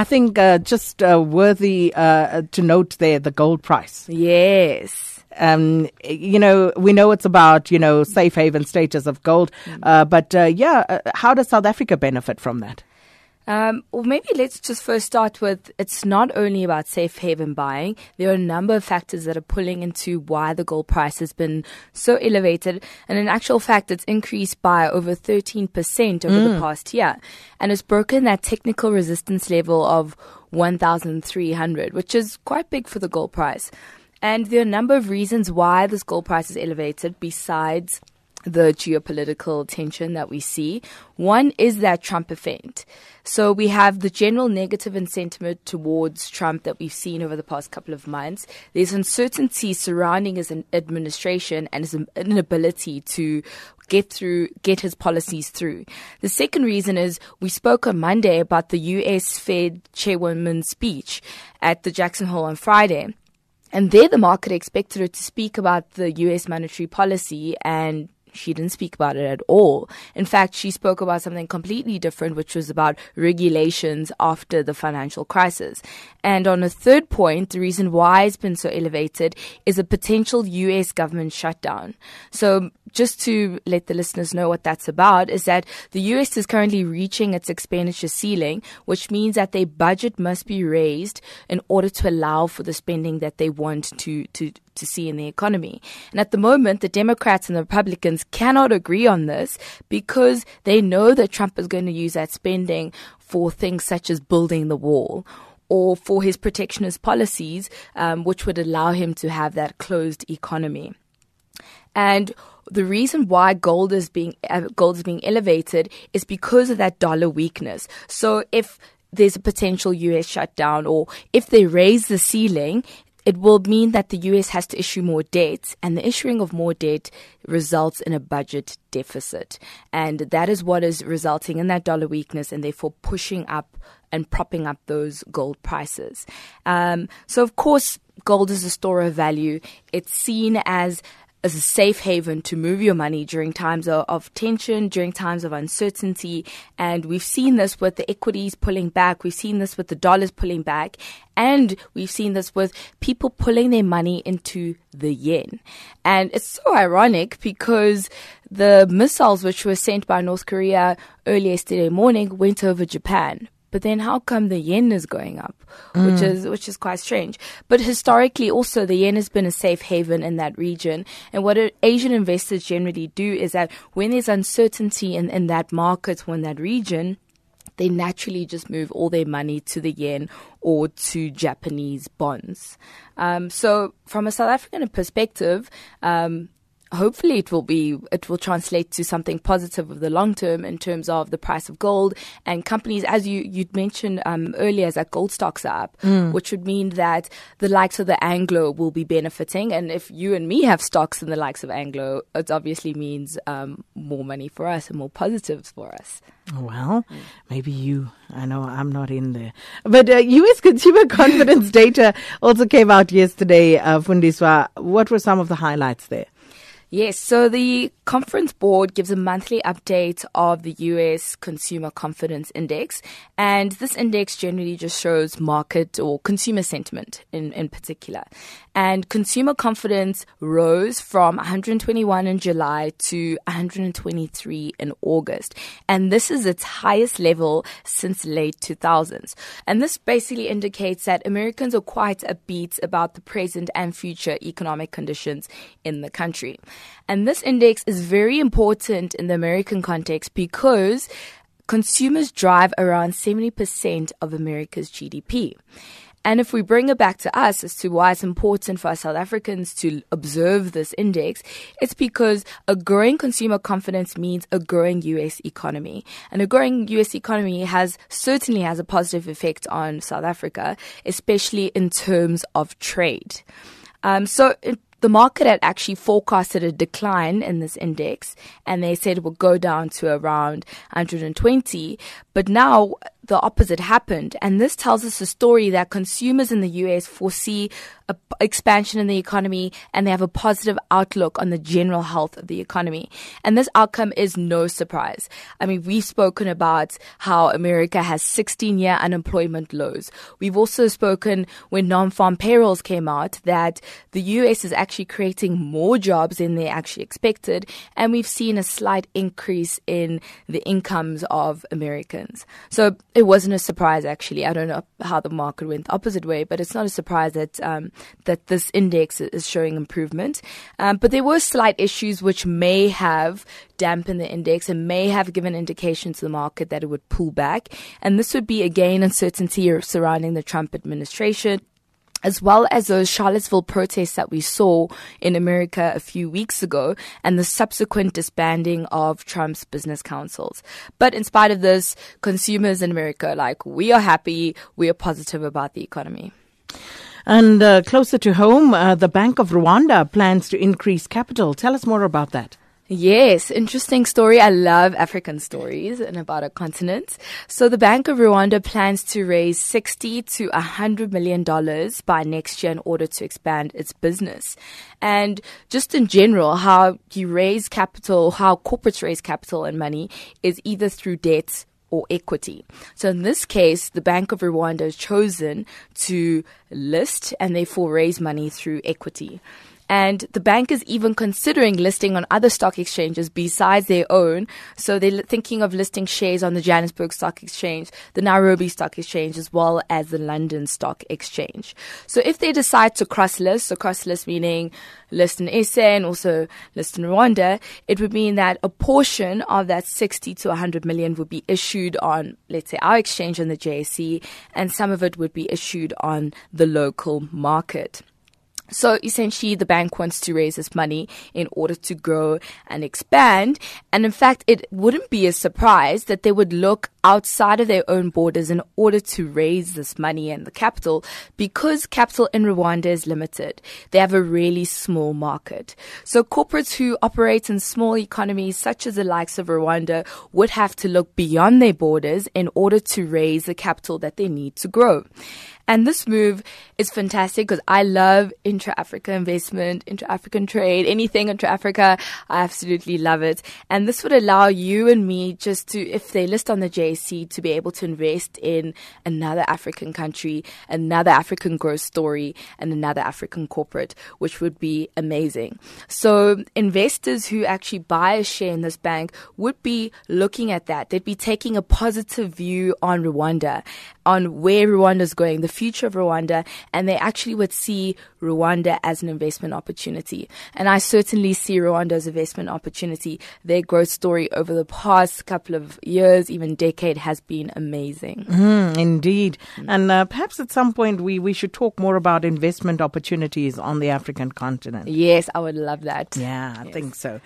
I think uh, just uh, worthy uh, to note there the gold price. Yes. Um, you know, we know it's about, you know, safe haven status of gold. Uh, but uh, yeah, uh, how does South Africa benefit from that? Um, well, maybe let's just first start with it's not only about safe haven buying. There are a number of factors that are pulling into why the gold price has been so elevated. And in actual fact, it's increased by over 13% over the past year. And it's broken that technical resistance level of 1,300, which is quite big for the gold price. And there are a number of reasons why this gold price is elevated besides the geopolitical tension that we see. One is that Trump effect. So we have the general negative sentiment towards Trump that we've seen over the past couple of months. There's uncertainty surrounding his administration and his inability to get through, get his policies through. The second reason is we spoke on Monday about the US Fed chairwoman's speech at the Jackson Hole on Friday. And there, the market expected her to speak about the US monetary policy and she didn't speak about it at all. In fact, she spoke about something completely different, which was about regulations after the financial crisis. And on a third point, the reason why it's been so elevated is a potential US government shutdown. So just to let the listeners know what that's about is that the US is currently reaching its expenditure ceiling, which means that their budget must be raised in order to allow for the spending that they want to, to, to see in the economy. And at the moment, the Democrats and the Republicans cannot agree on this because they know that Trump is going to use that spending for things such as building the wall or for his protectionist policies, um, which would allow him to have that closed economy. And the reason why gold is being uh, gold is being elevated is because of that dollar weakness. So if there's a potential US shutdown or if they raise the ceiling, it will mean that the US has to issue more debt, and the issuing of more debt results in a budget deficit. And that is what is resulting in that dollar weakness and therefore pushing up and propping up those gold prices. Um, so, of course, gold is a store of value. It's seen as as a safe haven to move your money during times of, tension, during times of uncertainty. And we've seen this with the equities pulling back. We've seen this with the dollars pulling back. And we've seen this with people pulling their money into the yen. And it's so ironic because the missiles which were sent by North Korea early yesterday morning went over Japan. But then how come the yen is going up? Mm. Which is which is quite strange. But historically also the yen has been a safe haven in that region. And what Asian investors generally do is that when there's uncertainty in, in that market or in that region, they naturally just move all their money to the yen or to Japanese bonds. Um, so, from a South African perspective, um, hopefully it will be it will translate to something positive of the long term in terms of the price of gold and companies as you you'd mentioned um, earlier that gold stocks are up mm. which would mean that the likes of the Anglo will be benefiting and if you and me have stocks in the likes of Anglo it obviously means um, more money for us and more positives for us well, maybe you. I know I'm not in there. But uh, U.S. consumer confidence data also came out yesterday, uh, Fundiswa. What were some of the highlights there? Yes, so the conference board gives a monthly update of the US Consumer Confidence Index, and this index generally just shows market or consumer sentiment in, in particular. And consumer confidence rose from 121 in July to 123 in August. And this is its highest level since late 2000s. And this basically indicates that Americans are quite upbeat about the present and future economic conditions in the country. And this index is very important in the American context because consumers drive around 70% of America's GDP. And if we bring it back to us as to why it's important for South Africans to observe this index, it's because a growing consumer confidence means a growing US economy. And a growing US economy has certainly has a positive effect on South Africa, especially in terms of trade. Um, so it, the market had actually forecasted a decline in this index and they said it would go down to around 120. But now the opposite happened. And this tells us a story that consumers in the US foresee a p- expansion in the economy and they have a positive outlook on the general health of the economy. And this outcome is no surprise. I mean, we've spoken about how America has 16 year unemployment lows. We've also spoken when non farm payrolls came out that the US is actually creating more jobs than they actually expected. And we've seen a slight increase in the incomes of Americans. So it wasn't a surprise, actually. I don't know how the market went the opposite way, but it's not a surprise that um, that this index is showing improvement. Um, but there were slight issues which may have dampened the index and may have given indication to the market that it would pull back. And this would be again uncertainty surrounding the Trump administration as well as those Charlottesville protests that we saw in America a few weeks ago and the subsequent disbanding of Trump's business councils. But in spite of this, consumers in America, like, we are happy, we are positive about the economy. And uh, closer to home, uh, the Bank of Rwanda plans to increase capital. Tell us more about that. Yes, interesting story. I love African stories and about a continent. So the Bank of Rwanda plans to raise 60 to 100 million dollars by next year in order to expand its business. And just in general, how you raise capital, how corporates raise capital and money is either through debt or equity. So in this case, the Bank of Rwanda has chosen to list and therefore raise money through equity. And the bank is even considering listing on other stock exchanges besides their own. So they're thinking of listing shares on the Johannesburg Stock Exchange, the Nairobi Stock Exchange, as well as the London Stock Exchange. So if they decide to cross list, so cross list meaning list in SA and also list in Rwanda, it would mean that a portion of that 60 to 100 million would be issued on, let's say, our exchange on the JSE, and some of it would be issued on the local market. So essentially, the bank wants to raise this money in order to grow and expand. And in fact, it wouldn't be a surprise that they would look outside of their own borders in order to raise this money and the capital because capital in Rwanda is limited. They have a really small market. So corporates who operate in small economies such as the likes of Rwanda would have to look beyond their borders in order to raise the capital that they need to grow. And this move is fantastic because I love intra Africa investment, intra African trade, anything intra Africa. I absolutely love it. And this would allow you and me just to, if they list on the JSE, to be able to invest in another African country, another African growth story, and another African corporate, which would be amazing. So investors who actually buy a share in this bank would be looking at that. They'd be taking a positive view on Rwanda, on where Rwanda is going, the future of Rwanda, and they actually would see Rwanda as an investment opportunity. And I certainly see Rwanda as an investment opportunity. Their growth story over the past couple of years, even decade, has been amazing. Mm, indeed. And uh, perhaps at some point we, we should talk more about investment opportunities on the African continent. Yes, I would love that. Yeah, I Yes. think so.